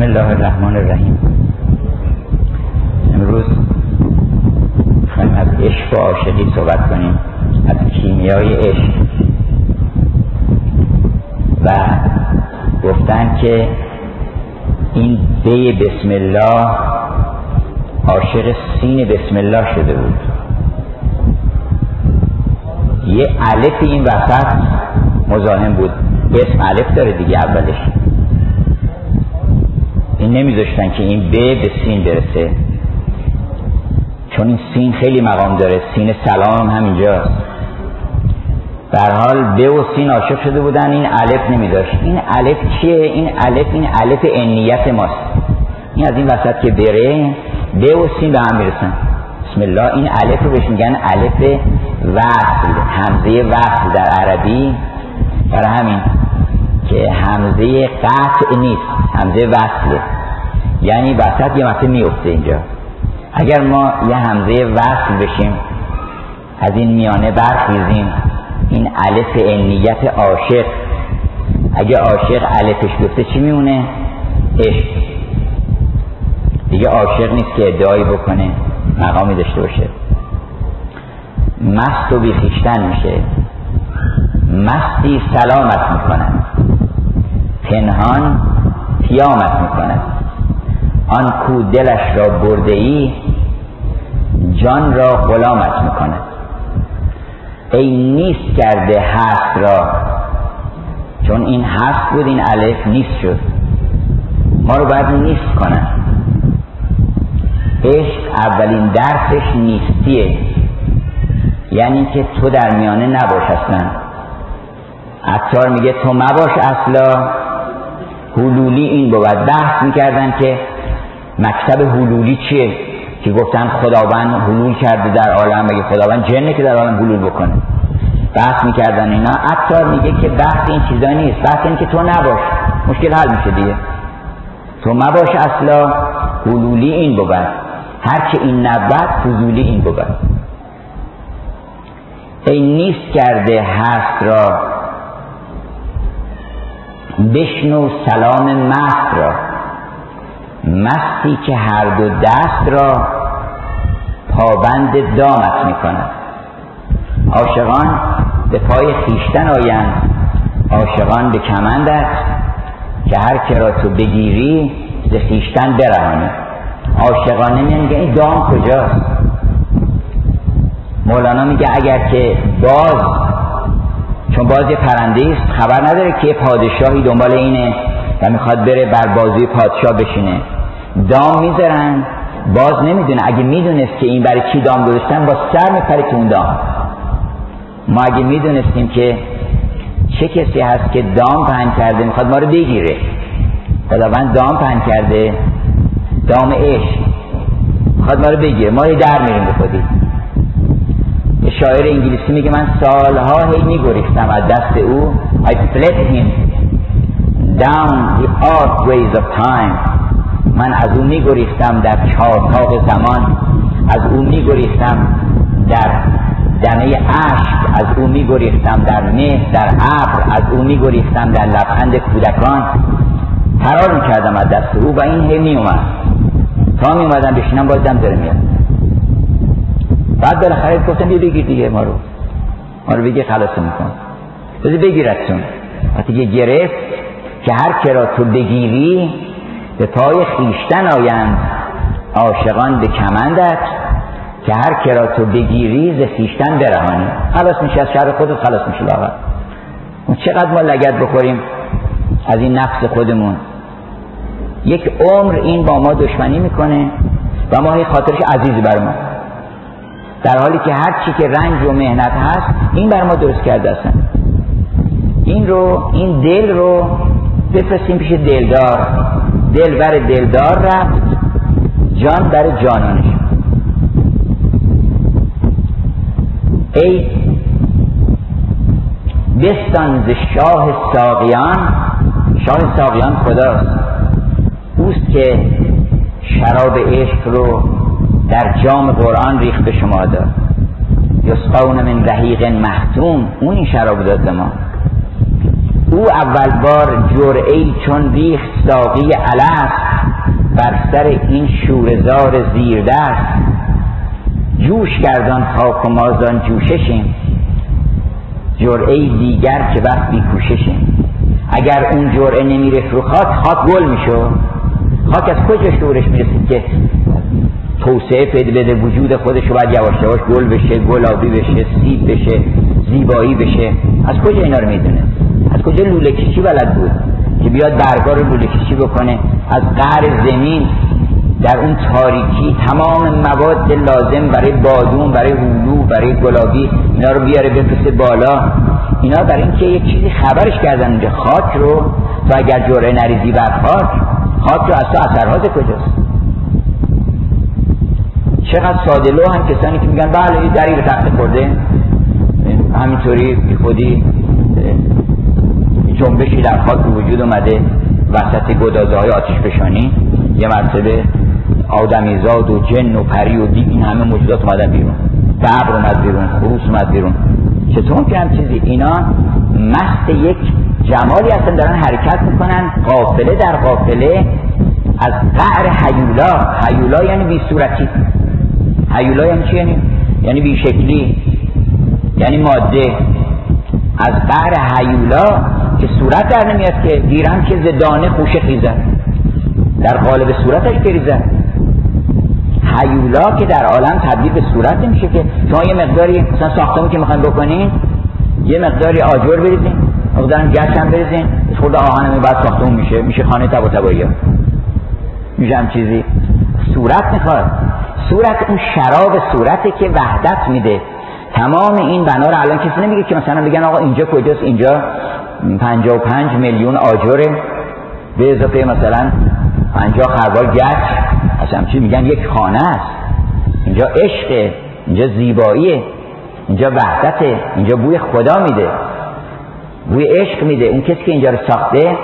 بسم الله الرحمن الرحیم. امروز خواهیم از عشق و عاشقی صحبت کنیم از کیمیای عشق و گفتن که این بی بسم الله عاشق سین بسم الله شده بود. یه علف این وسط مزاحم بود. اسم علف داره دیگه اولش. این نمیذاشتن که این ب به سین برسه. چون این سین خیلی مقام داره. سین سلام هم همینجاست در حال ب و سین عاشق شده بودن. این الف نمیداشت این الف چیه؟ این الف این الف انیت ماست. این از این وسط که بره ب و سین به هم می‌رسن. بسم الله. این الف رو بهش میگن الف وصل. همزه وصل در عربی. برای همین. که همزه قطع نیست همزه وصله. یعنی وسط یه مسئله میفته اینجا. اگر ما یه همزه وصل بشیم از این میانه برخیزیم این علف انیت عاشق. اگه عاشق علفش بیفته چی میمونه؟ عشق. دیگه عاشق نیست که ادعایی بکنه مقامی داشته باشه. مست و بیخیشتن میشه. مستی سلامت می‌کند پنهان پیامت می‌کند آن کو دلش را برده ای جان را غلامت می‌کند ای نیست کرده هست را. چون این هست بود این الف نیست شد. ما رو باید نیست کنن. عشق اولین درسش نیستیه. یعنی که تو در میانه نباش اصلا. عطار میگه تو مباش اصلا. حلولی این بود بحث می‌کردن که مکتب حلولی چیه؟ که گفتن خداوند حلول کرده در عالم مگه خداوند جنه که در عالم حلول بکنه؟ بحث می‌کردن اینا. عطار میگه که بحث این چیزا نیست. بحث این که تو نباش. مشکل حل میشه دیگه. تو مباش اصلا. حلولی این بود هر که این نبود فضولی این بود ای نیست کرده هست را بشنو سلام مست را. مستی که هر دو دست را پابند دامت می کند عاشقان به پای خیشتن آیند. عاشقان به کمندت که هر که را تو بگیری ز خیشتن برهانی. عاشقانه میگه این دام کجاست؟ مولانا میگه اگر که باز چون باز یه پرنده است خبر نداره که پادشاهی دنبال اینه و می‌خواد بره بر بازوی پادشاه بشینه. دام می‌ذارن باز نمی‌دونه. اگه می‌دونست که این برای چی دام گذاشتن با سر میپره تو اون دام. ما اگه می‌دونستیم که چه کسی هست که دام پهن کرده می‌خواد ما رو بگیره. خداوند دام پهن کرده. دام عشق. می‌خواد ما رو بگیره. ما رو در میریم به شاعر انگلیسی میگه من سالها هی میگریختم از دست او. I fled him down the archways of time. من از او میگریختم در چارتاق زمان. از او میگریختم در دنه عشق از او میگریختم در مه در ابر. از او میگریختم در لبخند کودکان. فرار می‌کردم از دست او و این هی میومد تا میومدم بشینم باز دم داره میاد. بعد بالاخره گفتم بیا بگیر دیگه ما رو. ما رو بگیر خلاص میکن. بذار بگیرتون. وقتی که گرفت که هر کرا تو بگیری به پای خیشتن آیند. عاشقان به کمندت که هر کرا تو بگیری ز خیشتن برهانی. خلاص میشه از شر خودت خلاص میشه لاغر. چقدر ما لگت بخوریم از این نفس خودمون. یک عمر این با ما دشمنی می‌کنه و ما هی خاطرش عزیز بر ما. در حالی که هر چی که رنج و مهنت هست این بر ما درست کرده اصلا این رو این دل رو بفرستیم پیش دلدار. دل بر دلدار رفت جان بر جانانش. ای بستان ز شاه ساقیان شاه ساقیان خداست. اوست که شراب عشق رو در جام قرآن ریخت به شما داد. یسقون من رحیق محتوم. اون این شراب داد ما. او اول بار جرعی چون ریخت ساقی علف بر سر این شورزار زیردست. جوش گردان خاک و مازان جوششیم. جرعه دیگر که وقت کوششیم اگر اون جرعه نمیره رو خاک خاک گل میشو خاک از کجا شورش می‌رسید که توسعه پیدا بده وجود خودش رو باید یواش یواش گل بشه گلابی بشه سیب بشه زیبایی بشه. از کجا اینا رو می‌دونه؟ از کجا لوله کشی بلد بود که بیاد برگار رو لوله کشی بکنه؟ از قهر زمین در اون تاریکی تمام مواد لازم برای بادون برای هلو برای گلابی اینا رو بیاره بفرسته بالا. اینا برای اینکه یک چیزی خبرش کردن اونجا. خاک رو تو اگر جوره نریزی بر خاک خاک رو از تو اثرهات کجاست؟ چقدر ساده لو هم کسانی که میگن بله این دری به تخت خورده. همینطوری بی خودی جنبشی در خاک وجود اومده. وسط گدازه های آتش بشانی یه مرتبه آدمیزاد و جن و پری و دیگ این همه موجودات اومدن بیرون. ببر اومد بیرون خروس اومد بیرون. چطور که چیزی اینا مست یک جمالی هستن دارن حرکت می‌کنن. قافله در قافله از قعر حیولا. حیولا یعنی بی صورتی. حیولا یعنی چی یعنی؟ یعنی بی شکلی. یعنی ماده. از قعر حیولا که صورت در نمیاد که دیرم که زدانه خوشه خیزن در قالب صورتش بریزن حیولا که در عالم تبدیل به صورت نمیشه که شما یه مقداری مثلا ساختمون که می‌خواین بکنین یه مقداری آجر بریزین مقدار گچ هم بریزین خود آهن هم بعد ساختمون میشه میشه خانه تبا تبایی میشه هم چیزی. صورت می‌خواد. صورت اون شراب صورته که وحدت میده. تمام این بنا رو الان کسی نمیگه که مثلا بگن آقا اینجا کجاست؟ اینجا 55 میلیون آجره. به اضافه مثلا 50 خروار گچ. چی میگن؟ یک خانه است. اینجا عشقه اینجا زیباییه اینجا وحدته اینجا بوی خدا میده. بوی عشق میده. اون کسی که اینجا رو ساخته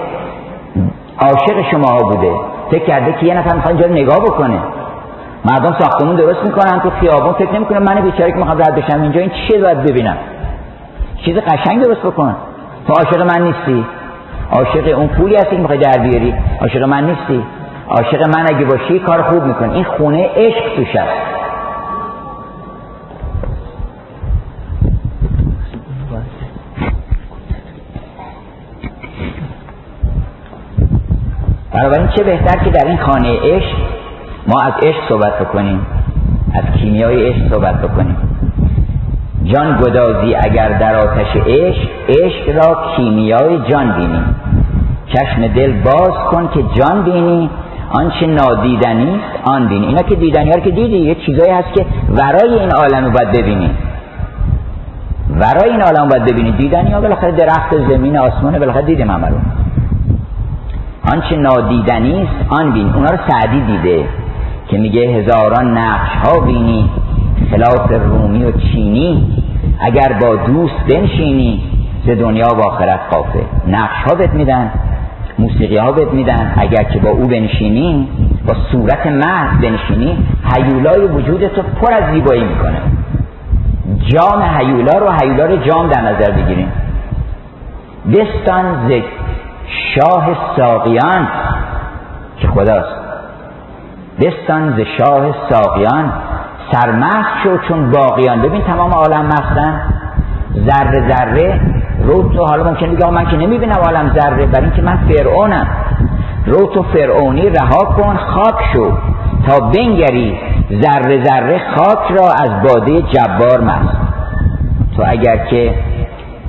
عاشق شما بوده. فکر کرده که یه نفر می‌خواد اینجا نگاه بکنه. مردم ساختمون درست می‌کنن تو خیابون فکر نمی‌کنه من بیچاره که می‌خوام رد بشم اینجا. این چیه باید ببینم؟ چیز قشنگ درست بکن. تو عاشق من نیستی. عاشق اون پولی هستی که می‌خوای در بیاری. عاشق من نیستی. عاشق من اگه باشی کار خوب می‌کنی. این خونه عشق توش است. بنابراین چه بهتر که در این خانه عشق ما از عشق صحبت بکنیم از کیمیای عشق صحبت بکنیم. جان گدازی اگر در آتش عشق عشق را کیمیای جان بینی. چشم دل باز کن که جان بینی. آنچه نادیدنی آن بینی اینا که دیدنی ها که دیدی یه چیزایی هست که ورای این عالم رو باید ببینی. ورای این عالم باید ببینی. دیدنی ها بالاخره درخت زمین آسمانه بالاخره دیدیم رو آنچه نادیدنی است آن بینی اونا رو سعدی دیده که میگه هزاران نقش ها بینی خلاف رومی و چینی. اگر با دوست بنشینی ز دنیا و آخرت قافه نقش ها بهت میدن. موسیقی ها بهت میدن. اگر که با او بنشینی با صورت مرد بنشینی حیولای وجودت رو پر از زیبایی می‌کنه. جام حیولا رو حیولا جام در نظر بگیریم. بستان ز شاه ساقیان که خداست؟ بستان ز شاه ساقیان. سرمست شو چون باقیان. ببین تمام عالم مستن. ذره ذره رو تو حالا ممکن بگه من که نمی‌بینم عالم ذره برای اینکه من فرعونم. رو تو فرعونی رها کن خاک شو. تا بنگری ذره ذره خاک را از باده جبار مست. تو اگر که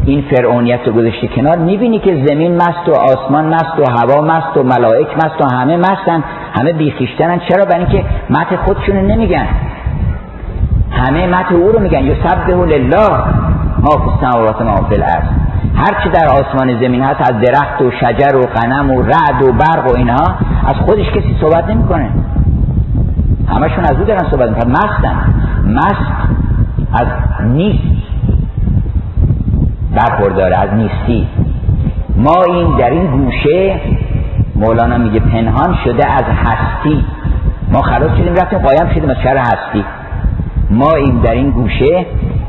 این فرعونیت رو گذاشتی کنار می‌بینی که زمین مست و آسمان مست و هوا مست و ملائک مست و همه مستن همه بیخیشتنن. چرا؟ برای اینکه مت خودشونو نمیگن. همه مت او رو میگن. یسبح لله ما فی السماوات ما فی هر چی در آسمان زمین هست از درخت و شجر و قنم و رعد و برق و اینها از خودش کسی صحبت نمی‌کنه. همشون از او دارن صحبت می‌کنن. مستن مست از نیست. برخورداره از نیستی. ما این در این گوشه مولانا میگه پنهان شده از هستی. ما خلاص شدیم رفتیم قایم شدیم از شهر هستی. ما این در این گوشه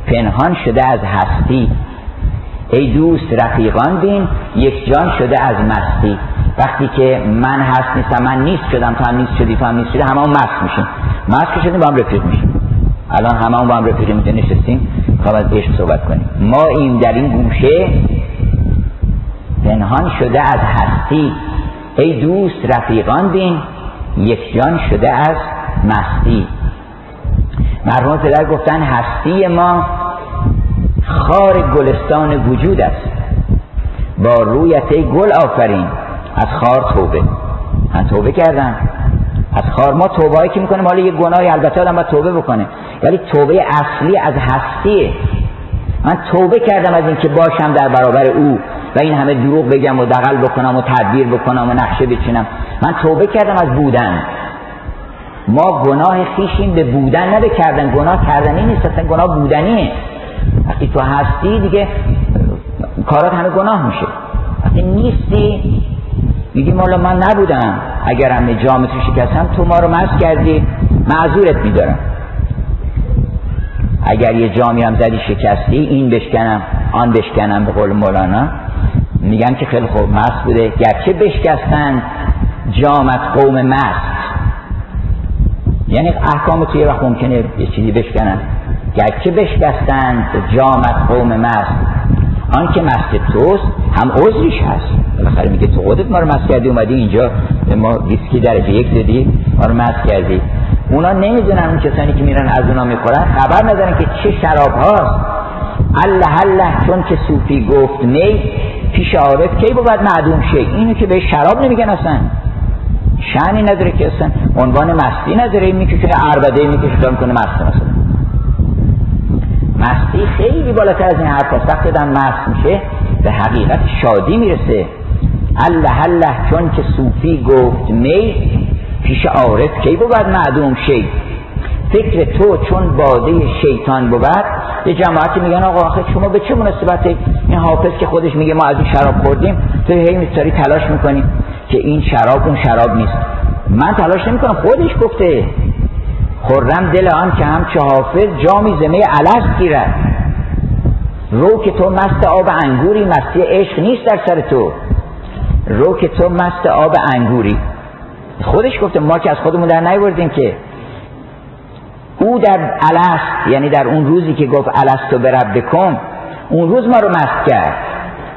پنهان شده از هستی. ای دوست رفیقان بین یک جان شده از مستی. وقتی که من هست نیستم من نیست شدم هم نیست شدی تو هم نیست شدی همه مست میشیم. مست شدیم با هم رفیق میشیم. الان همه با هم رفیق میشه نشستیم. خواب از عشق صحبت کنیم. ما این در این گوشه پنهان شده از هستی. ای دوست رفیقان بین یک جان شده از مستی. مرحوم پدر گفتن هستی ما خار گلستان وجود است. با رویت گل آفرین. از خار توبه. من توبه کردم. از خار ما توبه که می‌کنیم حالا یه گناهی البته آدم باید توبه بکنه. ولی توبه اصلی از هستیه. من توبه کردم از اینکه باشم در برابر او و این همه دروغ بگم و دقل بکنم و تدبیر بکنم و نقشه بچینم. من توبه کردم از بودن. ما گناه خیشیم به بودن نه به کردن. گناه کردنی نیست اصلا گناه بودنیه. وقتی تو هستی دیگه کارات همه گناه میشه. وقتی نیستی میگی مالا من نبودم. اگر همه جامعه تو شکستم تو ما رو مست کردی. معذورت میدارم. اگر یه جامی هم زدی شکستی این بشکنم آن بشکنم به قول مولانا. میگم که خیلی خوب مست بوده. گرچه بشکستن جامت قوم مست. یعنی احکام توی وقت ممکنه یه چیزی بشکنن. گرچه بشکستند جامت قوم مست. آن که مست توست هم عذریش هست. بالاخره میگه تو خودت ما رو مست کردی اومدی اینجا ما ویسکی درجه یک دادی ما رو مست کردی. اونا نمی‌دونن اون کسانی که میرن از اونا می‌خورن. خبر ندارن که چه شراب هاست. الله الله چون که صوفی گفت می پیش عارف کی بود معدوم شه؟ اینو که به شراب نمیگن اصلا. شعنی نداره که اصلا. عنوان مستی نداره. این می‌کشه عربده می‌کشه کنه مستی مثلا. مستی خیلی بالاتر از این حرف وقتی دن مست میشه به حقیقت شادی می‌رسه. الله الله چون که صوفی گفت می پیش عارف کی بود معدوم شی؟ فکر تو چون باده شیطان بود. یه جماعتی میگن آقا آخه شما به چه مناسبت این حافظ که خودش میگه ما از این شراب خوردیم تو هی میتاری تلاش می‌کنی که این شراب اون شراب نیست. من تلاش نمی‌کنم خودش گفته. خرم دل آن که هم چه حافظ جامی زمه علست گیرد. رو که تو مست آب انگوری مستی عشق نیست در سر تو. رو که تو مست آب انگوری. خودش گفته ما که از خودمون در نیوردیم که او در الست یعنی در اون روزی که گفت الست و برب بکن اون روز ما رو مست کرد.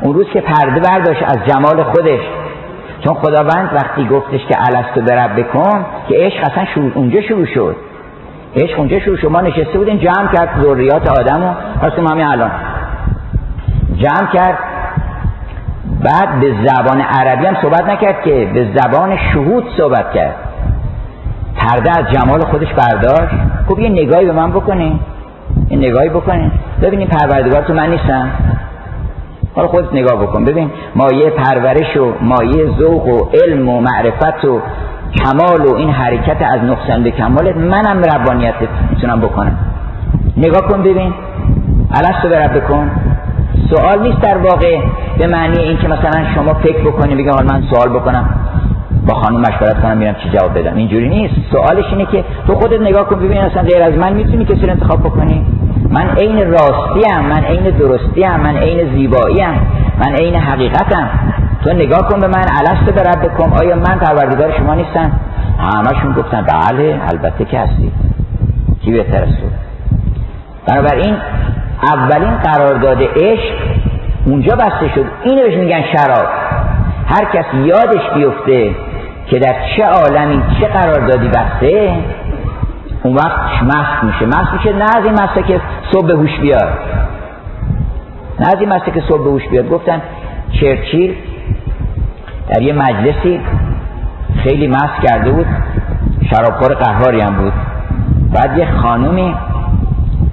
اون روز که پرده برداشت از جمال خودش. چون خداوند وقتی گفتش که الست و برب بکن که عشق اصلا شروع اونجا شروع شد. عشق اونجا شروع شد ما نشسته بودیم جمع کرد ذریات آدم و خواستیم همین الان. جمع کرد. بعد به زبان عربی هم صحبت نکرد که به زبان شهود صحبت کرد. پرده از جمال خودش برداشت. خب یه نگاهی به من بکنین یه نگاهی بکنین ببینین پروردگار تو من نیستم. حالا خودت نگاه بکن. ببین مایه پرورش و مایه ذوق و علم و معرفت و کمال و این حرکت از نقصان به کمالت منم ربانیت می‌تونم بکنم. نگاه کن ببین. الستو به رب بکن. سوال نیست در واقع به معنی این که مثلا شما فکر بکنی بگم حالا من سوال بکنم. با خانم مشورت کنم میرم چی جواب بدم. اینجوری نیست. سوالش اینه که تو خودت نگاه کن ببین اصلا غیر از من می‌تونی کسی رو انتخاب بکنی. من عین راستیم من عین درستیم من عین زیباییم من عین حقیقتم. تو نگاه کن به من الست به رب کن. آیا من پروردگار شما نیستم؟ همشون گفتن بله البته که هستی. کی بهتر از تو بنابراین اولین قرارداد عشق اونجا بسته شد. اینو بهش میگن شراب. هر کس یادش بیفته که در چه عالمی چه قراردادی بسته اون وقت مست میشه. مست میشه نه از این مسته که صبح هوش بیاد. نه از این مسته که صبح هوش بیاد. گفتن چرچیل در یه مجلسی خیلی مست کرده بود شرابخور قهاری هم بود. بعد یه خانومی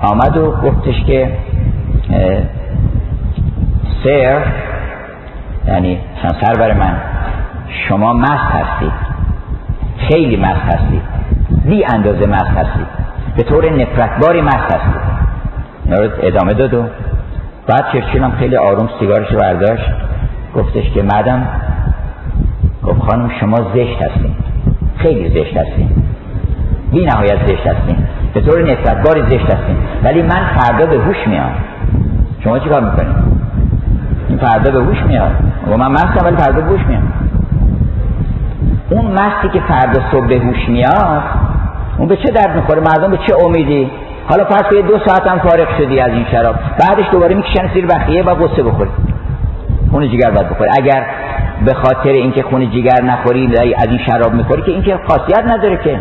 آمد و گفتش که سر یعنی سرور من شما مست هستید. خیلی مست هستید. بی اندازه مست هستید. به طور نفرتباری مست هستید. نورد ادامه داد و بعد چرچیل هم خیلی آروم سیگارش برداشت. گفتش که مدم گفت خانم شما زشت هستین. خیلی زشت هستین. بی نهایت زشت هستین. به طور نفرتباری زشت هستین. ولی من فردا به هوش میام. شما چی کار می‌کنید این فردا به هوش میاد و من مستم ولی فردا به هوش میاد اون مستی که فردا صبح به هوش میاد اون به چه درد می‌خوره؟ مردم به چه امیدی؟ حالا پس به دو ساعت هم فارغ شدی از این شراب. بعدش دوباره می‌کشن زیر بخیه و قصه بخوری. خون جگر باید بخوری. اگر به خاطر اینکه خون جگر نخوری از این شراب می‌خوری که اینکه خاصیت نداره که.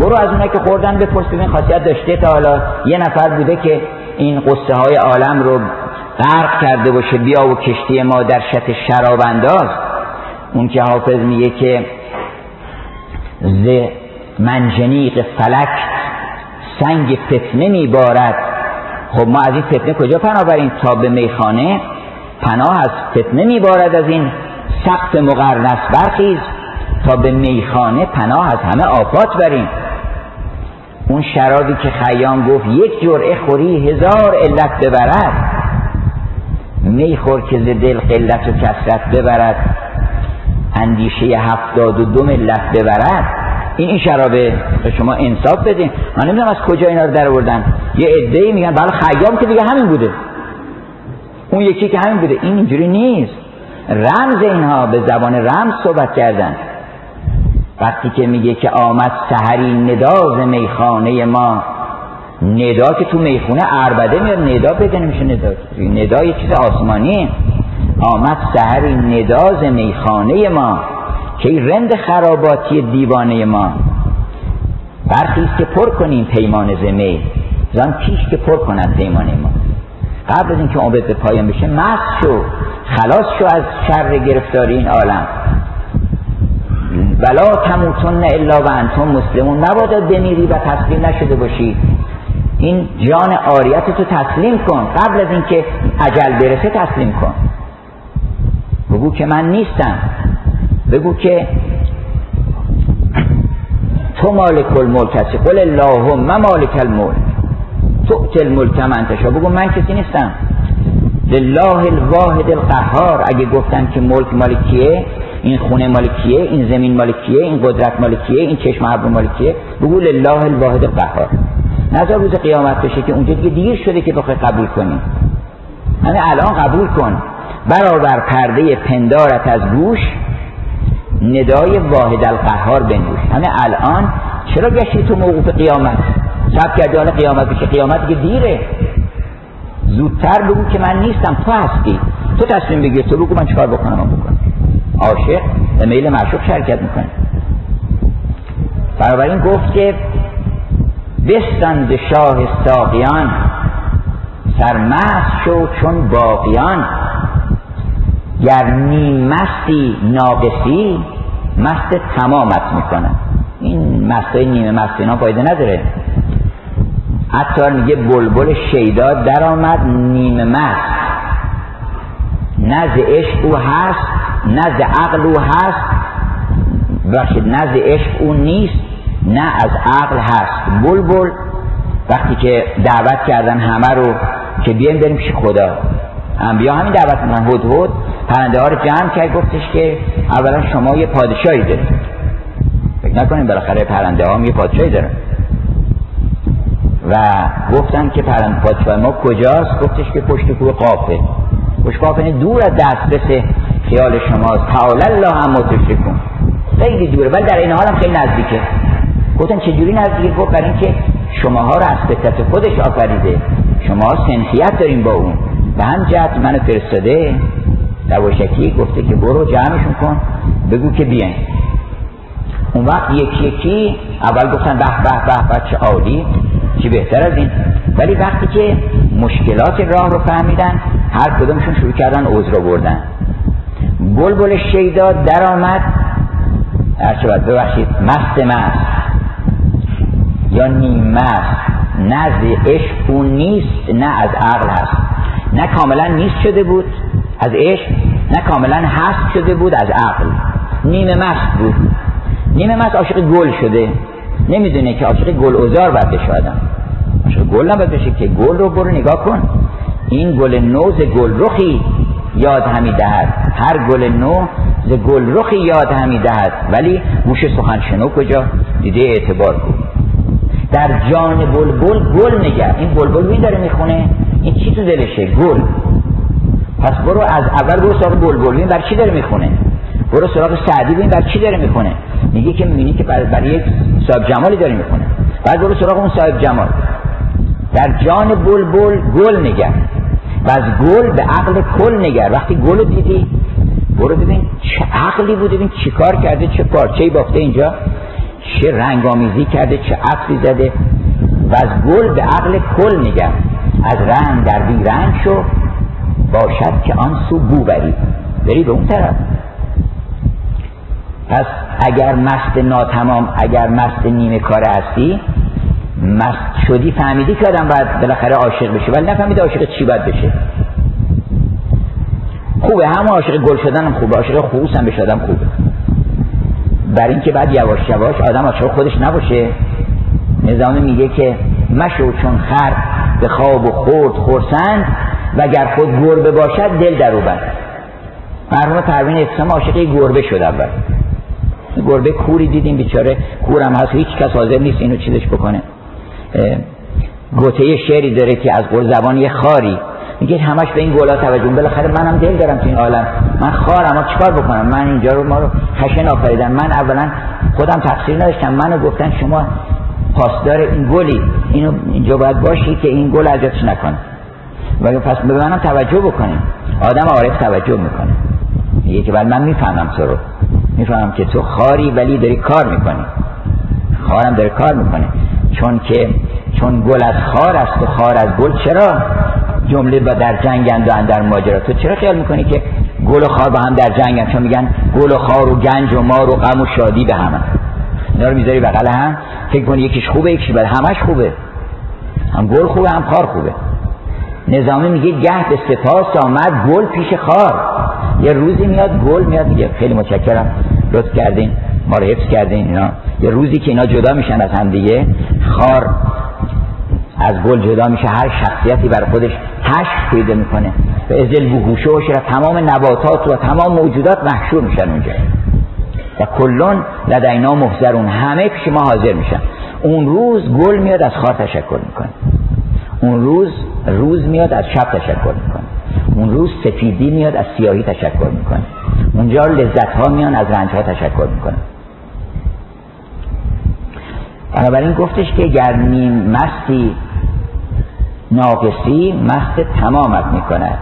برو از اونایی که خوردن بپرس ببین خاصیت داشته تا حالا. یه نفر بوده که این قصه های عالم رو غرق کرده باشه بیا و کشتی ما در شط شراب انداز. اون که حافظ میگه که ز منجنیق فلک سنگ فتنه میبارد. خب ما از این فتنه کجا پناه بریم؟ تا به میخانه؟ پناه از فتنه میبارد از این سقف مقرنس. برخیز تا به میخانه پناه از همه آفات بریم. اون شرابی که خیام گفت یک جرعه خوری هزار علت ببرد. میخور که دل قلت و کسرت ببرد. اندیشه هفتاد و دو ملت ببرد. این این شرابه به شما انصاف بدین من نمی‌دونم از کجا اینا رو در آوردن. یه عده میگن بله خیام که دیگه همین بوده. اون یکی که همین بوده. این اینجوری نیست. رمز اینها به زبان رمز صحبت کردن. وقتی که میگه که آمد سحری نداز میخانه ما. ندا که تو می‌خونه عربده میاد ندا بده نمیشه ندا. ندا یه چیز آسمانی. آمد سحری نداز میخانه ما. که رند خراباتی دیوانه ما. برخیز که پر کنیم پیمان زمی زن پیش که پر کنند پیمانه ما. قبل از اینکه عمرت به پایان بشه مست شو. خلاص شو از شر گرفتاری این عالم. ولا تموتن الا و انتم مسلمون. نبادا بمیری و تسلیم نشده باشی. این جان آریت تو تسلیم کن. قبل از اینکه عجل برسه تسلیم کن. بگو که من نیستم. بگو که تو مالک الملک هستی. قل اللهم مالک الملک. تو الملک من تشا. بگو من کسی نیستم. لله الواحد القهار. اگه گفتم که ملک مالکیه این خونه مالکیه این زمین مالکیه این قدرت مالکیه این چشم ابرو مالکیه بگو لله الواحد القهار. نظر روز قیامت بشه که اونجا دیگه دیر شده که بخوای قبول کنی. همه الان قبول کن. برابر پرده پندارت از گوش ندای واحد القهار بنوش. همه الان چرا گشتی تو موقوف قیامت؟ سب کردی حالا قیامت بشه قیامت دیگه دیره. زودتر بگو که من نیستم. تو هستی. تو تصمیم بگیر. تو بگو من چکار بکنم من بکنم. عاشق به میل معشوق شرکت می‌کنه. این گفت که بستند شاه ساقیان. سرمست شو چون باقیان. گر نیم مستی ناقصی مست تمامت می‌کنن. این مستای نیمه مست اینا فایده نداره. حتی میگه بلبل شیدا در آمد نیمه مست نزد عشق او هست نزد عقل او هست. بخشید نزد عشق او نیست نه از عقل هست. بلبل وقتی که دعوت کردن همه رو که بیایم بریم پیش خدا. انبیا همین دعوت من هد هد پرنده ها رو جمع کرد گفتش که اولا شما یه پادشاهی دارید. فکر نکنیم بالاخره پرنده ها هم یه پادشاهی دارن. و گفتن که پرنده پادشاه ما کجاست؟ گفتش که پشت کوه قافه. پشت قافه دور از دسترس خیال شماست تعالی الله هم کن خیلی دوره ولی در این حال هم خیلی نزدیکه. گفتن چجوری نزدیکه؟ گفت برای اینکه شماها رو از فطرت خودش آفریده. شما سنخیت داریم با اون. به هم جهت منو فرستاده. دواشکی گفته که برو جمعشون کن. بگو که بیاین. اون وقت یکی یکی اول گفتن به به به به چه عالی. چی بهتر از این؟ ولی وقتی که مشکلات راه رو فهمیدن هر کدومشون شروع کردن عذر بردن. بلبل شیدا در آمد باید ببخشید مست مست. یا نیم مست. از عشق اون نیست نه از عقل هست. نه کاملا نیست شده بود از عشق نه کاملا هست شده بود از عقل. نیمه مست بود. نیمه مست عاشق گل شده. نمی‌دونه که عاشق گل ازار باید بشه آدم. عاشق گل نباید بشه که گل رو برو نگاه کن. این گل نو ز گل رخی یاد همی دهد. هر گل نو ز گل رخی یاد همی دهد. ولی گوش سخن شنو کجا؟ دیده اعتبار کن در جان بلبل گل نگر. این بلبل می داره می‌خونه. این چی تو دلشه؟ گل. پس برو از اول برو سراغ بلبل بر چی داره می‌خونه. برو سراغ سعدی ببین بر چی داره می‌خونه. میگه که می‌بینی که برای بر یک صاحب جمالی داره می‌خونه. بعد برو سراغ اون صاحب جمال. در جان بلبل گل نگر و از گل به عقل کل نگر وقتی گل دیدی برو ببین چه عقلی بوده ببین چی کار کرده چه پارچه بافته اینجا چه رنگ آمیزی کرده چه عطفی زده. و از گل به عقل کل نگر از رنگ در بی رنگ شو. باشد که آن سو بو بری. بری به اون طرف. پس اگر مست ناتمام اگر مست نیمه کار هستی مست شدی فهمیدی که آدم باید بالاخره عاشق بشه ولی نفهمیده عاشق چی باید بشه. خوبه هم عاشق گل شدن هم خوبه عاشق خوبوس هم بشه آدم خوبه. بر اینکه بعد یواش یواش آدم عاشق خودش نباشه. نظام میگه که مشو چون خر به خواب و خورد خورسند وگر خود گربه باشد دل در او بند مرحوم پروین اسلام عاشق گربه شد اول. گربه کوری دیدیم بیچاره کورم هست هیچ کس حاضر نیست اینو چیزش بکنه. گوته شعری داره که از قول زبان یه خاری. میگه همش به این گلا توجه بالاخره منم دل دارم تو این عالم. من خارم اما چیکار بکنم؟ من اینجا رو ما رو خشن آفریدن. من اولا خودم تقصیر نداشتم. منو گفتن شما پاسدار این گلی. اینو اینجا باید باشی که این گل ازش نکنه. ولی پس به منم توجه بکنیم آدم عارف توجه می‌کنه. میگه که من می‌فهمم تو رو. می‌فهمم که تو خاری ولی داری کار می‌کنی. خارم داره کار می‌کنه. چون که چون گل از خار است و خار از گل چرا؟ جمله با در جنگند و اندر ماجرا. تو چرا خیال می‌کنی که گل و خار با هم در جنگن چون میگن گل و خار و گنج و مار و غم و شادی به هم اینا رو می‌ذاری بغل هم؟ فکر کنی یکیش خوبه یکیش بده همش خوبه. هم گل خوبه هم خار خوبه. نظامی میگه گه به سپاس آمد گل پیش خار. یه روزی میاد گل میاد میگه خیلی متشکرم. لطف کردین ما رو حفظ کردین اینا. یه روزی که اینا جدا میشن از هم دیگه خار از گل جدا میشه هر شخصیتی بر خودش هشت پیدا می‌کنه. و ازل بهوشه و تمام نباتات و تمام موجودات محشور میشن اونجا. و کلون لدینا محضرون همه پیش ما حاضر میشن. اون روز گل میاد از خار تشکر می‌کنه. اون روز روز میاد از شب تشکر می‌کنه. اون روز سفیدی میاد از سیاهی تشکر می‌کنه. اونجا لذت ها میان از رنج ها تشکر می‌کنه. بنابراین گفتش که گر نیم مستی ناقصی مست تمامت می‌کند.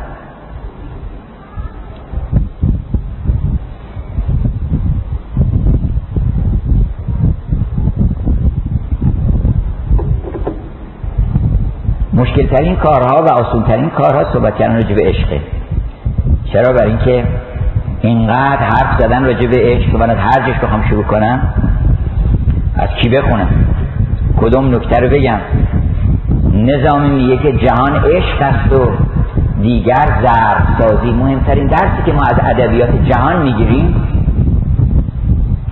مشکل ترین کارها و آسون ترین کارها صحبت کردن راجع به عشقه چرا؟ برای اینکه اینقدر حرف زدن راجع به عشق و من هر جش بخوام شروع کنم از کی بخونم؟ کدوم نکته رو بگم؟ نظامی میگه که جهان عشق است و دیگر ضرب سازی مهمترین درسی که ما از ادبیات جهان می‌گیریم.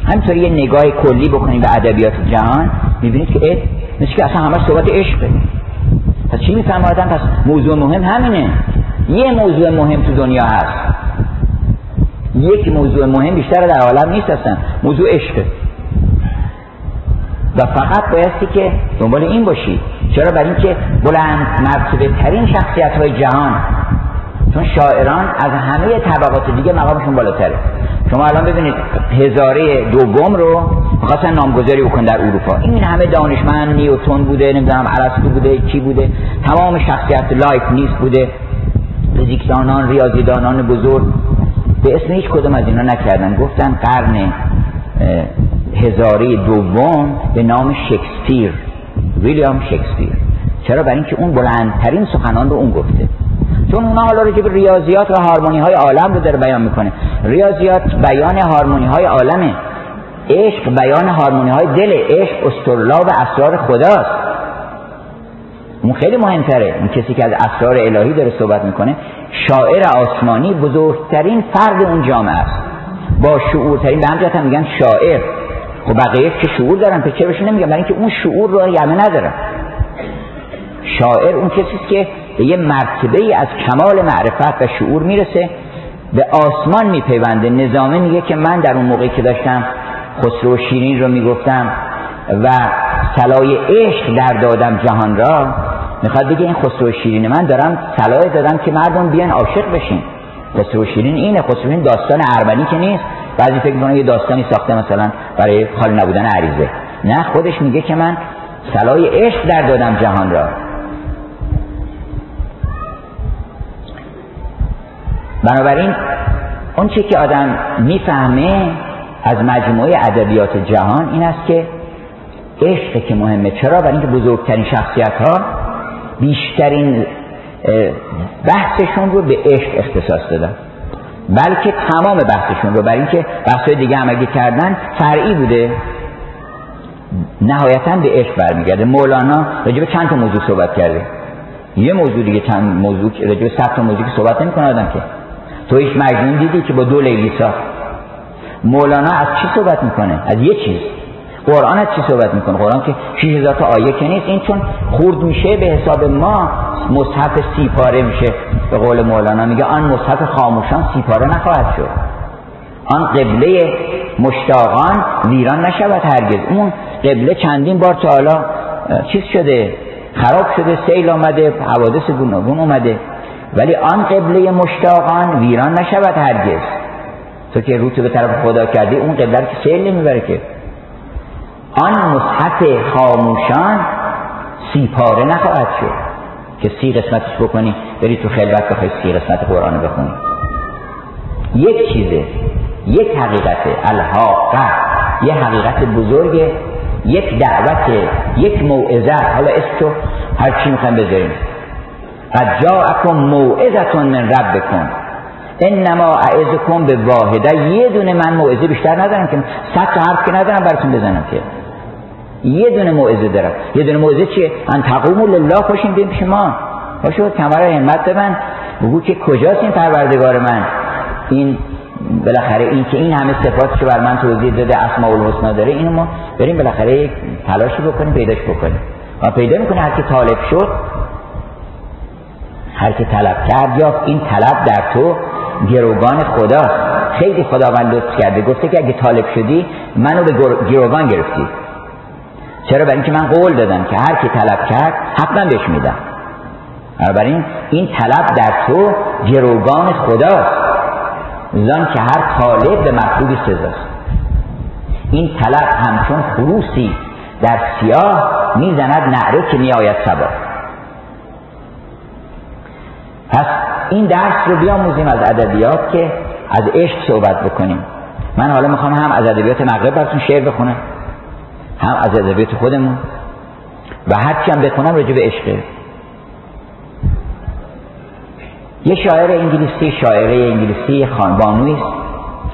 همینطوری یه نگاه کلی بکنیم به ادبیات جهان می‌بینید که مثل که اصلا همه صحبت عشقه. پس چی میفهم آدم؟ پس موضوع مهم همینه. یه موضوع مهم تو دنیا هست. یک موضوع مهم بیشتر در عالم نیست هستن موضوع عشقه و فقط بایستی که دنبال این باشی. چرا؟ برای اینکه بلند مرتبه ترین شخصیت های جهان. چون شاعران از همه طبقات دیگه مقامشون بالاتره. شما الان ببینید هزاره دوم رو خواستن نامگذاری بکن در اروپا. این همه دانشمند نیوتون بوده نمی‌دونم ارسطو بوده چی بوده. تمام شخصیت لایبنیتس بوده. فیزیکدانان ریاضیدانان بزرگ. به اسم هیچ کدوم از اینا نکردن. گفتن قرن هزاره دوم به نام شکسپیر ویلیام شکسپیر. چرا؟ برای اینکه اون بلندترین سخنان رو اون گفته. چون اونا حالا راجع به ریاضیات و هارمونی های عالم رو داره بیان می‌کنه. ریاضیات بیان هارمونی های عالمه. عشق بیان هارمونی های دل عشق و اسرار خداست. اون خیلی مهمتره. اون کسی که از اسرار الهی داره صحبت می‌کنه شاعر آسمانی بزرگترین فرد اون جامعه است. با شعورترین به همجهت هم میگن شاعر. خب بقیه که شعور دارن؟ پس چه بهشون نمیگن؟ برای اینکه اون شعور رو یمه ندارن. شاعر اون کسی که به یه مرتبه ای از کمال معرفت و شعور می‌رسه به آسمان میپیونده. نظامه میگه که من در اون موقعی که داشتم خسرو شیرین رو می‌گفتم و سلای عشق در دادم جهان را. می‌خواد بگه این خسرو شیرین من دارم سلای دادم که مردم بیان عاشق بشین. خسرو شیرین اینه. خسرو شیرین داستان ارمنی که نیست. بعضی فکر می‌کنه یه داستانی ساخته مثلا برای خال نبودن عریضه. نه خودش میگه که من سلای عشق در دادم جهان را. بنابراین اون چی که آدم می‌فهمه از مجموعه ادبیات جهان این است که عشق که مهمه. چرا؟ برای اینکه بزرگترین شخصیت ها بیشترین بحثشون رو به عشق اختصاص دادن بلکه تمام بحثشون رو. برای اینکه بحث دیگه هم اگه کردن فرعی بوده. نهایتا به عشق برمیگرده. مولانا راجع چند تا موضوع صحبت کرده. یه موضوع دیگه چند موضوع راجع به صد تا که صحبت نمی‌کنه آدم که. تو هیچ مجنون دیدی که با دو لیلی ساخت مولانا از چی صحبت می‌کنه؟ از یه چیز. قرآن از چی صحبت می‌کنه؟ قرآن که 6000 تا آیه که نیست این چون خورد میشه به حساب ما مصحف سی پاره میشه. به قول مولانا میگه آن مصحف خاموشان سی پاره نخواهد شد. آن قبله مشتاقان ویران نشود هرگز. اون قبله چندین بار تا حالا چیز شده خراب شده سیل آمده حوادث گوناگون اومده ولی آن قبله مشتاقان ویران نشود هرگز. تو که رو به طرف خدا کردی اون قبله که سیل نمی‌بره که. آن مصحف خاموشان سی پاره نخواهد شد که سی قسمتش بکنی بری تو خلوت بخوای سی قسمت قرآن بخونی. یک چیزه یک حقیقته الحاقه. یه حقیقت بزرگ یک دعوت یک موعظه. حالا اسم هر چی می‌خوایم بذاریم. قد جاءکم موعظتون من ربکم. انما اعزکم به واحده. یه دونه من موعظه بیشتر ندارم که صد تا حرف که ندارم براتون بزنم که. یه دونه موعظه دارم. یه دونه موعظه چیه؟ ان تقوم لله خوشین بیم پیش ما باشو کمر همت ببن بگو که کجاست این پروردگار من؟ این بالاخره این که این همه صفاتش بر من توضیح داده اسماء الحسنا داره اینو ما بریم بالاخره یک تلاشی بکنیم پیداش بکنیم. و پیدا می‌کنه هر که طالب شد هر که طلب کرد یا این طلب در تو گروگان خداست خیلی خداوند لطف کرده. گفته که اگه طالب شدی منو به گروگان گرفتی. چرا؟ برای اینکه من قول دادم که هر کی طلب کرد حتما بهش میدم. بنابراین این طلب در تو گروگان خداست. زن که هر طالب به مطلوبی سزاست. این طلب همچون خروسی در سیاه می‌زند نعره که میآید سبا پس این درس رو بیاموزیم از ادبیات که از عشق صحبت بکنیم. من حالا می‌خوام هم از ادبیات مغرب براتون شعر بخونم. هم از ادبیات خودمون. و هرچی هم بخونم راجع به عشقه یه شاعر انگلیسی شاعره انگلیسی خانبانوی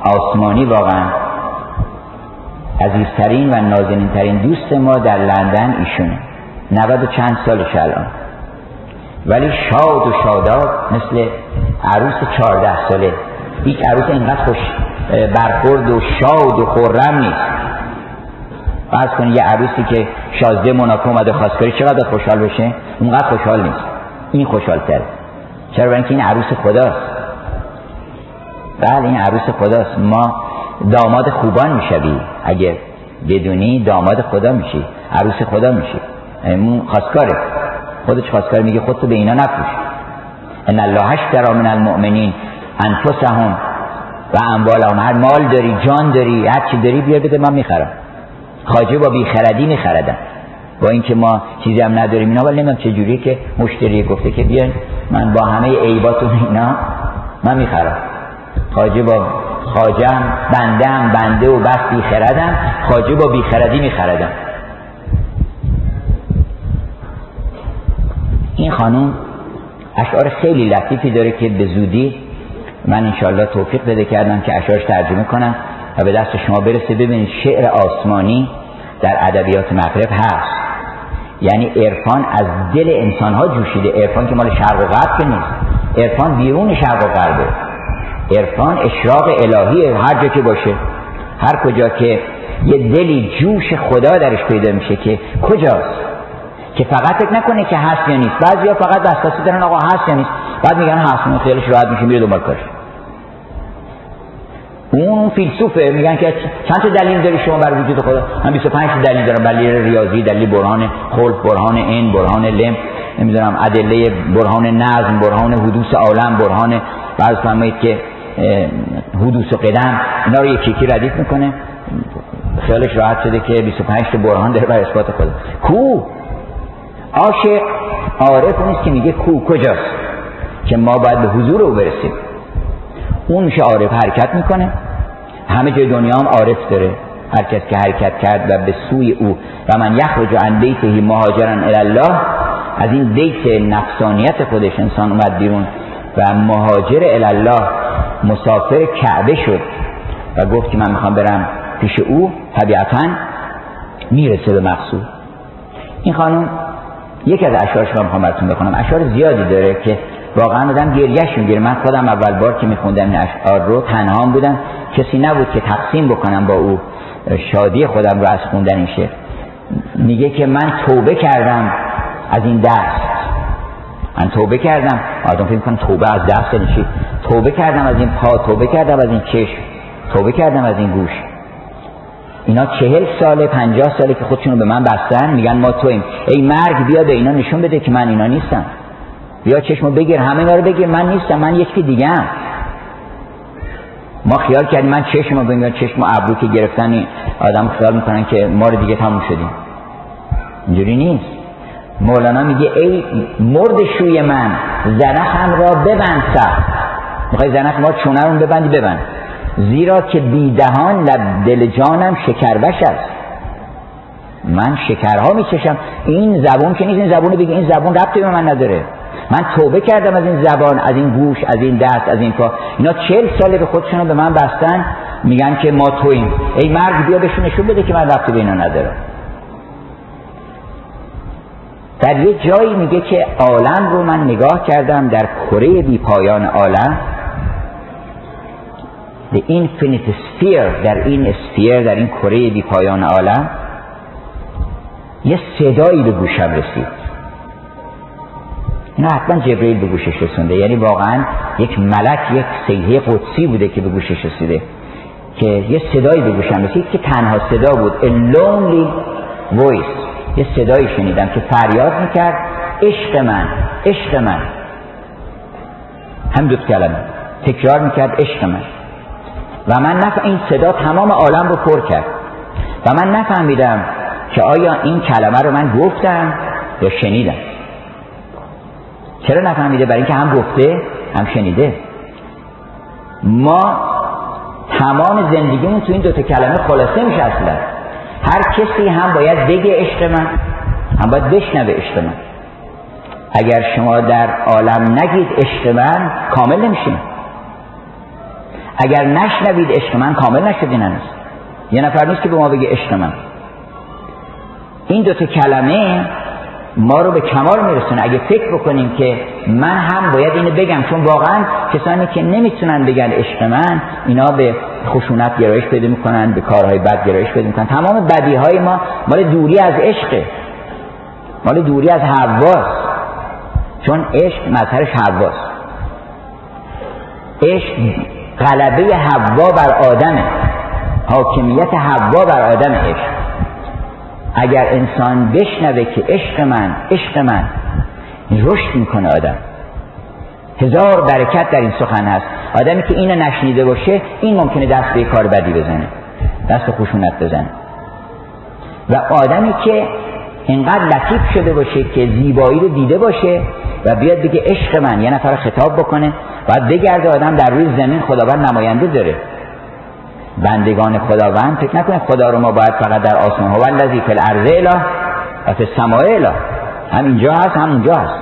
آسمانی واقعا. عزیزترین و نازنینترین دوست ما در لندن ایشونه. نود و چند سالش الان. ولی شاد و شاداب مثل عروس چهارده ساله. هیچ عروس اینقدر خوش برخورد و شاد و خورم نیست. فرض کنید یه عروسی که شازده مناکو اومده خواستگاری چقدر خوشحال بشه؟ اونقدر خوشحال نیست. این خوشحال تر چرا؟ برای این عروس خداست. بله این عروس خداست. ما داماد خوبان می‌شوی اگه بدونی داماد خدا میشی عروس خدا میشی. اون خواستگاره. خودش خواستگار میگه خودتو به اینا نفروش ان الله اشترى من المؤمنین. انفسهم و اموالهم. هر مال داری جان داری هر چی داری بیا بده من می‌خرم. خاجه با بیخردی میخردن با اینکه ما چیزی هم نداریم اینا ولی نمی‌دونم چه جوریه که مشتری گفته که بیاین من با همه عیباتون اینا من می‌خرم. خاجه با خاجم بندم بنده و بس بیخردم. خاجه با بیخردی میخردم. این خانوم اشعار خیلی لطیفی داره که به زودی من انشالله توفیق بده کردم که اشعارش ترجمه کنم و به دست شما برسه. ببینید شعر آسمانی در ادبیات مغرب هست. یعنی عرفان از دل انسان ها جوشیده. عرفان که مال شرق و غرب که نیست. عرفان بیرون شرق و غربه. عرفان اشراق الهی هر جا که باشه. هر کجا که یه دلی جوش خدا درش پیدا میشه که کجاست؟ که فقط فکر نکنه که هست یا نیست. بعضیا فقط دسترسی دارن آقا هست یا نیست. بعد میگن هست خیالش راحت میشه میره دنبال کارش. اون فیلسوفه میگن که چند تا دلیل داری شما بر وجود خدا؟ من 25 دلیل دارم. دلیل ریاضی دلیل برهان خلق برهان این برهان لم نمی‌دونم ادله برهان نظم برهان حدوث عالم برهان بعض فرمایید که حدوث قدم. اینا رو یکی یکی ردیف می‌کنه. خیالش راحت شده که 25 تا برهان داره بر اثبات خدا. کو؟ عاشق عارف نیست که میگه کو کجاست. که ما باید به حضور او برسیم. اون میشه عارف حرکت می‌کنه همه جای دنیا هم عارف داره. هر کس که حرکت کرد و به سوی او و من یخرج عن بیته مهاجرا الی الله از این بیت نفسانیت خودش انسان اومد بیرون و مهاجر الله مسافر کعبه شد و گفت که من می‌خوام برم پیش او طبیعتا می‌رسه به مقصود. این خانم یک از اشعارش رو می‌خوام براتون بخونم. اشعار زیادی داره که واقعا آدم گریهش می‌گیره من خودم اول بار که میخوندم این اشعار رو تنها بودم. کسی نبود که تقسیم بکنم با او. شادی خودم رو از خوندن این شعر. میگه که من توبه کردم از این دست. من توبه کردم. آدم فکر کنم توبه از دست یعنی چی؟ توبه کردم از این پا توبه کردم از این چشم توبه کردم از این گوش. اینا چهل ساله پنجاه ساله که خودشونو به من بستن میگن ما تویم ای مرگ بیا به اینا نشون بده که من اینا نیستم. بیا چشمو بگیر همه اینا رو بگیر من نیستم من یکی دیگه هم. ما خیال کردیم من چشم رو بگیم چشم ابرو که گرفتن آدم خیال می‌کنن که ما رو دیگه تموم شدیم. اینجوری نیست. مولانا میگه ای مرد شوی من زنخم را ببند سخت می‌خوای زنخ ما چونه رو ببندی ببند. زیرا که بیدهان لب دل جانم شکربش است. من شکرها میچشم این زبون که نیست این زبون بگه این زبون ربطی به من نداره. من توبه کردم از این زبان از این گوش از این دست از این پا. اینا چل ساله به خودشون به من بستن میگن که ما تویم ای مرگ بیا بهشون نشون بده که من ربطی به اینا ندارم. در یه جایی میگه که عالم رو من نگاه کردم در کره بی پایان عالم. The infinite sphere در این اسفیر در این کره بی پایان عالم یه صدایی به گوشم رسید. اینا حتما جبریل به گوشش رسونده. یعنی واقعا یک ملک یک سیحه قدسی بوده که به گوشش رسیده. که یه صدایی به گوشم رسید که تنها صدا بود. A lonely voice. یه صدایی شنیدم که فریاد می‌کرد. عشق من عشق من. هم دو کلمه. تکرار می‌کرد عشق من. و من نف... این صدا تمام عالم رو پر کرد. و من نفهمیدم که آیا این کلمه رو من گفتم یا شنیدم. چرا نفهمیده؟ برای اینکه هم گفته هم شنیده. ما تمام زندگیمون تو این دوتا کلمه خلاصه میشه اصلا. هر کسی هم باید بگه عشق من هم باید بشنوه عشق من. اگر شما در عالم نگید عشق من کامل نمیشین اگر نشنوید عشق من کامل نشدین هنوز یه نفر نیست که به ما بگه عشق من. این دوتا کلمه ما رو به کمال میرسونه. اگه فکر بکنیم که من هم باید اینو بگم چون واقعا کسانی که نمی‌تونن بگن عشق من اینا به خشونت گرایش پیدا می‌کنن به کارهای بد گرایش پیدا می‌کنن. تمام بدی های ما مال دوری از عشقه مال دوری از حواس. چون عشق مظهرش حواس. عشق غلبه حوا بر آدمه حاکمیت حوا بر آدم عشق. اگر انسان بشنوه که عشق من عشق من رشد می‌کنه آدم. هزار برکت در این سخن هست. آدمی که اینو نشنیده باشه این ممکنه دست به کار بدی بزنه. دست به خشونت بزنه. و آدمی که اینقدر لطیف شده باشه که زیبایی رو دیده باشه و بیاد بگه عشق من یه نفر خطاب بکنه باید بگرده آدم در روی زمین خداوند نماینده داره. بندگان خداوند فکر نکنید خدا رو ما باید فقط در آسمان هو الذی فی الارض اله و فی السماء اله. هم اینجا هست هم اونجا هست.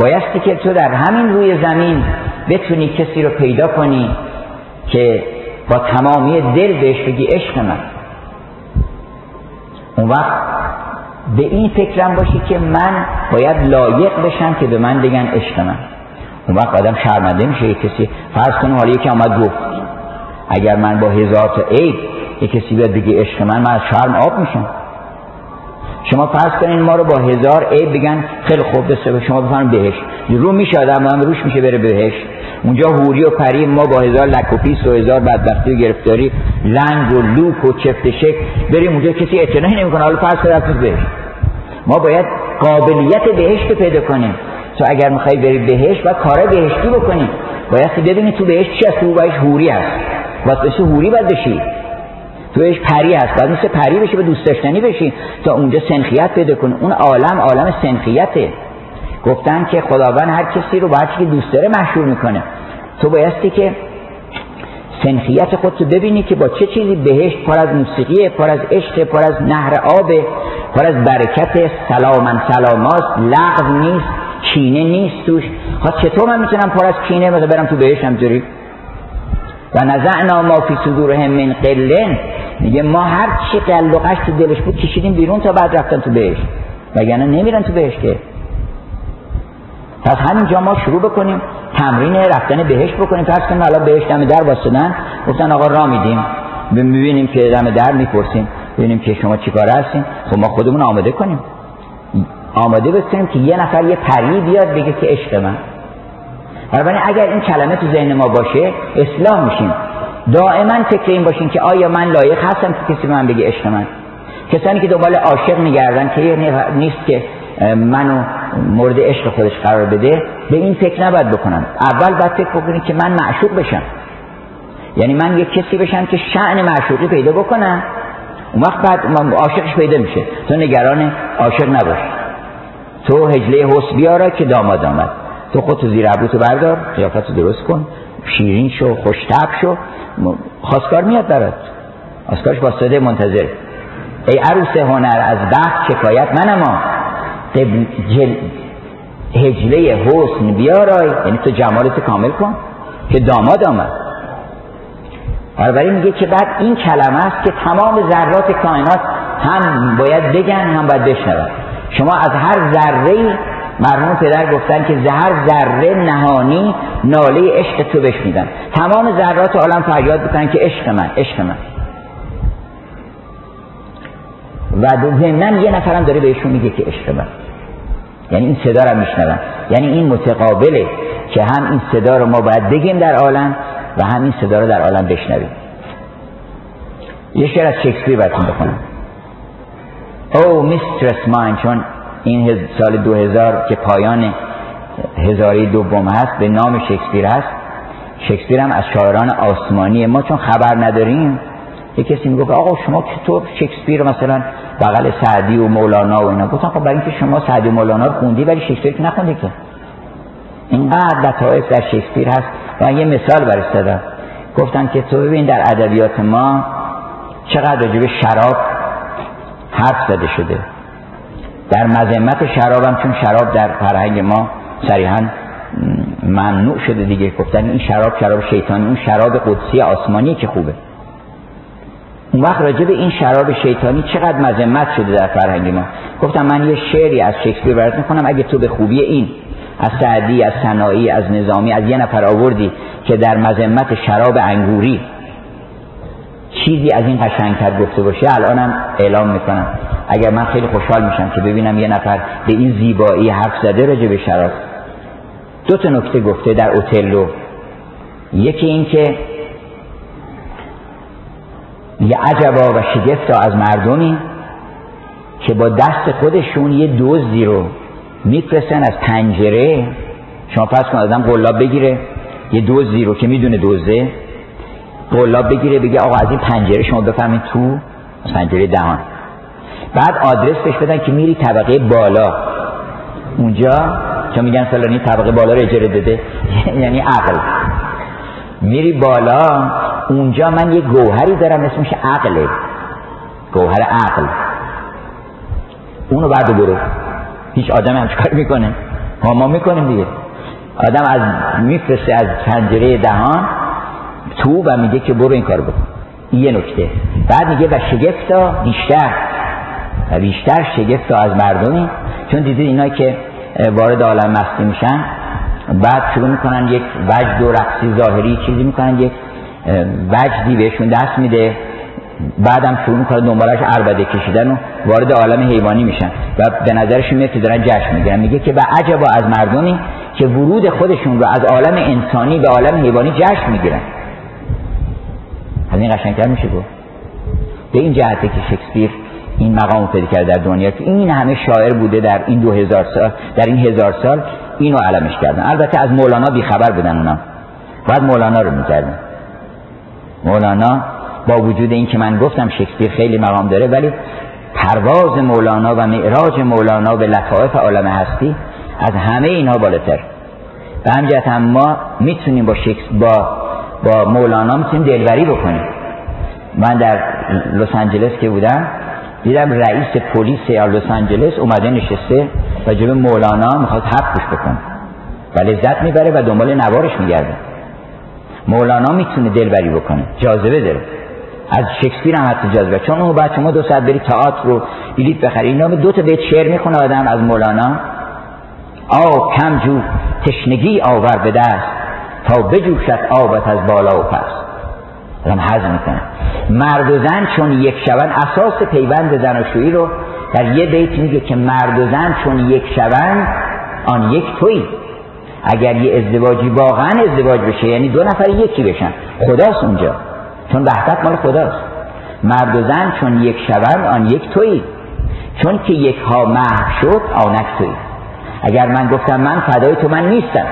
بایستی که تو در همین روی زمین بتونی کسی رو پیدا کنی که با تمامی دل بهش بگی عشق من. اون وقت به این فکرم باشی که من باید لایق بشم که به من بگن عشق من. اون وقت آدم شرمنده میشه کسی فرض کنیم حالا یکی آمد گفت اگر من با هزار تا عیب یه کسی بیاد بگه عشق من من از شرم آب میشم. شما فرض کنین ما رو با هزار عیب بگن خیلی خوب به شما بفرم بهش. رو میشه آدم هم روش میشه بره بهشت. اونجا حوری و پری ما با هزار لک و پیس و هزار بدبختی و گرفتاری لنگ و لوک و خفته شکل بریم اونجا کسی اعتنایی نمی‌کنه. حالا فرض کنید بهشت. ما باید قابلیت بهشت پیدا کنیم. تو اگر می‌خوای بری بهشت و کار بهشتی بکنیم بایستی ببینی تو بهشت چی هست تو بهشت حوری هست. واسه بشه حوری باید بشی. تو بهشت پری هست. باید مثل پری بشی به دوست داشتنی بشی. تا اونجا سنخیت پیدا کنه اون عالم عالم سنخیته. گفتن که خداوند هر کسی رو باید که دوست داره مشهور می‌کنه. تو بایستی که سنخیت خودتو ببینی که با چه چیزی بهشت پر از موسیقی پر از عشق پر از نهر آب پر از برکت سلامن سلاماست لغو نیست. کینه نیست توش. خواست خب چطور من می‌تونم پر از کینه مثلا برم تو بهشت همجوری و نزعنا ما فی صدورهم من قلن. میگه ما هر چی قل و تو دلش بود کشیدیم بیرون تا بعد رفتن تو بهشت وگرنه نمیرن تو بهشت که. پس همینجا ما شروع بکنیم. تمرین رفتن بهشت بکنیم. فرض کنیم حالا بهشت دم در واسدن گفتن آقا را میدیم. ببینیم که دم در می‌پرسیم. ببینیم که شما چیکار هستین. خب ما خودمون آماده کنیم. آماده بکنیم که یه نفر یه پری بیاد بگه که عشق من. بنابراین اگر این کلمه تو ذهن ما باشه اصلاح میشیم. دائما فکر این باشین که آیا من لایق هستم که کسی من بگه عشق من؟ کسانی که دنبال عاشق میگردن که نیست که منو مورد عشق خودش قرار بده به این فکر نباید بکنم اول باید فکر بکنید که من معشوق بشم. یعنی من یک کسی بشم که شعن معشوقی پیدا بکنم اون وقت بعد عاشقش پیدا میشه. تو نگران عاشق نباش. تو هجله حس بیاره که داماد آمد. تو خودتو زیر عبوتو بردار قیافتو درست کن شیرین شو خوشتب شو. خواستگار میاد برات. خواستگارش باستاده منتظر. ای عروس هنر از بخت شکایت منما. جل... هجله حسن بیارای. یعنی تو جمالت کامل کن که داماد آمد. بنابراین میگه که بعد این کلمه است که تمام ذرات کائنات هم باید بگن هم باید بشنون. شما از هر ذره مرحوم پدر گفتن که زهر ذره نهانی ناله عشق تو بشنیدن تمام ذرات عالم فریاد بکنن که عشق من عشق من. و ضمن یه نفرم داره بهشون میگه که عشق من. یعنی این صدا رو میشنون یعنی این متقابله که هم این صدا رو ما باید بگیم در عالم و هم این صدا رو در عالم بشنویم. یه شعر از شکسپیر براتون بخونم. او میسترس ماین چون این سال 2000 که پایان هزاری دوم هست به نام شکسپیر هست. شکسپیر هم از شاعران آسمانی ما چون خبر نداریم. یه کسی می‌گفت آقا شما چطور شکسپیر مثلا بغل سعدی و مولانا و اینا. گفتم خب برای اینکه شما سعدی و مولانا رو خوندی ولی شکسپیر که نخوندی که. اینقدر لطایف در شکسپیر هست. و یه مثال برش دادم. گفتن که تو ببین در ادبیات ما چقدر راجب شراب حرف زده شده. در مذمت شرابم چون شراب در فرهنگ ما صریحا ممنوع شده دیگه. گفتن این شراب شراب شیطانی اون شراب قدسی آسمانی که خوبه. اون وقت راجع به این شراب شیطانی چقدر مذمت شده در فرهنگ ما؟ گفتم من یه شعری از شکسپیر برات می‌کنم اگه تو به خوبی این از سعدی از صناعی از نظامی از یه نفر آوردی که در مذمت شراب انگوری چیزی از این قشنگتر گفته باشه الانم اعلام می‌کنم. اگر من خیلی خوشحال میشم که ببینم یه نفر به این زیبایی حرف زده راجع به شراب. دو تا نکته گفته در اوتلو. یکی این که یه عجبا و شگفتا از مردمی که با دست خودشون یه دوزی رو میفرستن از پنجره. شما پس کن آدم قلاب بگیره یه دوزی رو که می‌دونه دوزه قلاب بگیره بگه آقا از این پنجره شما بفهمید تو پنجره دهان. بعد آدرس بهش بدن که میری طبقه بالا. اونجا چون میگن فلانی طبقه بالا رو اجاره داده یعنی عقل. میری بالا اونجا من یه گوهری دارم اسمش عقله. گوهر عقل. اونو بعد برو هیچ آدم هم چکار می‌کنه؟ ما ما می‌کنیم دیگه. آدم از میفرسته از پنجره دهان تو و میگه که برو این کار بکن. یه نکته. بعد میگه و شگفتا بیشتر. و بیشتر شگفتا از مردمی. چون دیدید اینا که وارد عالم مستی میشن بعد شروع می‌کنن یک وجد و رقصی ظاهری چیزی می‌کنن یک وجدی بهشون دست میده. بعدم شروع می‌کنه دنبالش عربده کشیدن و وارد عالم حیوانی میشن. و به نظرشون میاد که دارن جشن می‌گیرن. میگه که به عجبا از مردمی که ورود خودشون رو از عالم انسانی به عالم حیوانی جشن می‌گیرن. از این قشنگتر میشه گفت. به این جهته که شکسپیر این مقام پیدا کرده در دنیا که این همه شاعر بوده در این دو هزار سال در این هزار سال اینو علمش کردن. البته از مولانا بیخبر بودن اونا. باید مولانا رو می‌کردیم مولانا با وجود این که من گفتم شکسپیر خیلی مقام داره ولی پرواز مولانا و معراج مولانا به لطائف عالم هستی از همه اینها بالاتر. به همجهت هم ما می‌تونیم با شکس با با مولانا می‌تونیم دلبری بکنیم. من در لس آنجلس که بودم دیدم رئیس پلیس لس آنجلس اومده نشسته و جلو مولانا می‌خواد حرف گوش بکنه و لذت می‌بره و دنبال نوارش میگرده. مولانا می‌تونه دلبری بکنه جاذبه داره. از شکسپیر هم حتی جاذبه. چون اون بعد شما دو ساعت بری تئاتر رو بلیط بخری اینا دو تا بیت شعر می‌خونه آدم از مولانا. آب کم جو تشنگی آور به دست. تا بجوشد آبت از بالا و پس. آدم حض می‌کنه مرد و زن چون یک شون اساس پیوند زناشویی رو در یه بیت میگه که مرد و زن چون یک شون آن یک توی. اگر یه ازدواجی واقعا ازدواج بشه یعنی دو نفر یکی بشن خداست اونجا. چون وحدت مال خداست. مرد و زن چون یک شون آن یک توی. چون که یک ها محو شد آنک توی. اگر من گفتم من فدای تو من نیستم.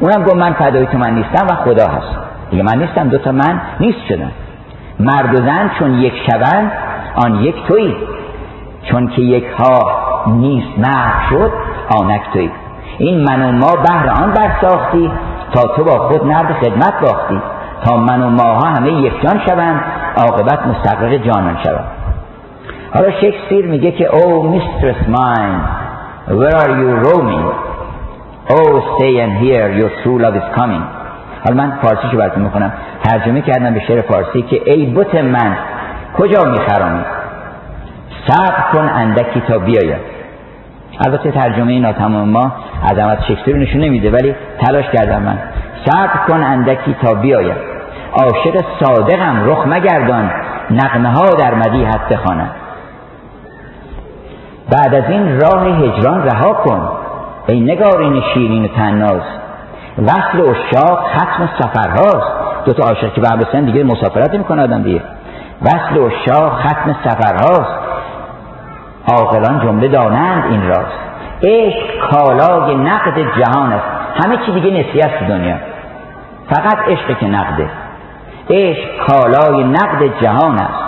اونم گفت من فدای تو من نیستم و خدا هست. دیگه من نیستم دوتا من نیست شدن مرد و زن چون یک شون آن یک توی چون که یک ها نیست محو شد آنک توی این من و ما بهر آن برساختی تا تو با خود نرد خدمت باختی. تا من و ماها همه یک جان شوند عاقبت مستقرق جانان شوند. حالا شکسپیر میگه که او میسترس ماین where are you roaming? Oh stay and hear your true love is coming. حالا من فارسیشو براتون می‌کنم ترجمه کردم به شعر فارسی که ای بت من کجا میخرامی صبر کن اندکی تا بیاید. البته ترجمه ناتمام ما عظمت شکسپیر نشون نمیده ولی تلاش کردم من. صبر کن اندکی تا بیاید. عاشق صادقم رخ مگردان. نقمه ها در مدیحت بخوانم. بعد از این راه هجران رها کن. ای نگارین شیرین تناز. وصل اشاق ختم سفرهاست. دو تا عاشق که به بسن دیگه مسافرت می‌کنه آدم دیگه. وصل اشاق ختم سفرهاست. عاقلان جمله دانند این راست عشق کالای نقد جهان است. همه چی دیگه نسی است دنیا. فقط عشق که نقده. عشق کالای نقد جهان است.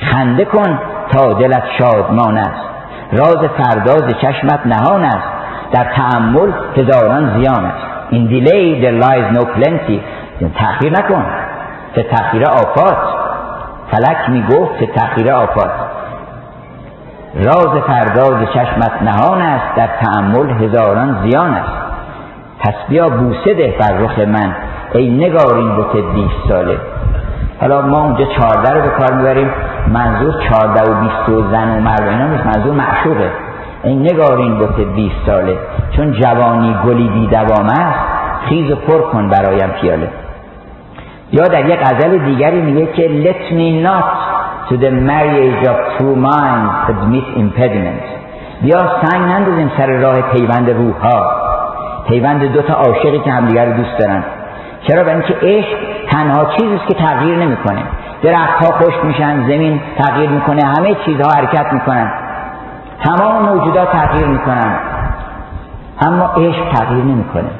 خنده کن تا دلت شادمان است. راز فرداز چشمت نهان است. در تعمل هزاران زیان است. این دیلی there lies no plenty. تأخیر نکن. که تأخیر آفات. فلک می گفت که تأخیر آفات. راز فرداز چشمت نهان است. در تعمل هزاران زیان است. پس بیا بوسه ده بر رخ من. ای نگارین بوت بیست ساله. حالا ما اونجا چارده رو به کار می‌بریم. منظور چارده و بیست و زن و مرد اینا نیست. منظور معشوقه. این نگارین بوت بیست ساله چون جوانی گلی بی دوام است خیز و پر کن برایم پیاله. یا در یک غزل دیگری میگه که let me not to the marriage of two minds admit impediment. بیا سنگ نندازیم سر راه پیوند روح ها پیوند دو تا عاشقی که همدیگر رو دوست دارن. چرا؟ به اینکه عشق تنها چیزی است که تغییر نمی‌کنه. درخت ها خشک میشن زمین تغییر می‌کنه همه چیزها حرکت می‌کنن. تمام موجودات تغییر می‌کنن. اما عشق تغییر نمی‌کنه.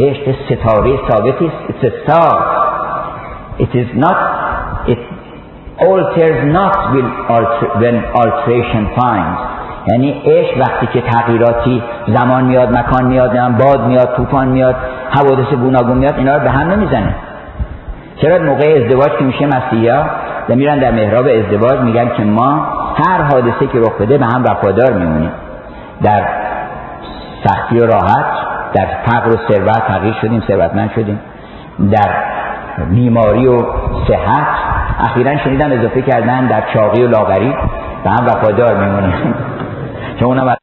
عشق ستاره ثابتی است. It's a star. It is not it alters not when alteration finds. یعنی عشق وقتی که تغییراتی زمان میاد مکان میاد باد میاد طوفان میاد حوادث گوناگون میاد اینا رو به هم نمی‌زنه. چرا؟ موقع ازدواج که میشه مسیحا میرن در محراب ازدواج میگن که ما هر حادثه که رخ بده به هم وفادار میمونیم. در سختی و راحت در فقر و ثروت تغییر شدیم ثروتمند شدیم. در بیماری و صحت اخیرا شنیدم اضافه کردن در چاقی و لاغری به هم وفادار میمونیم. چون اونم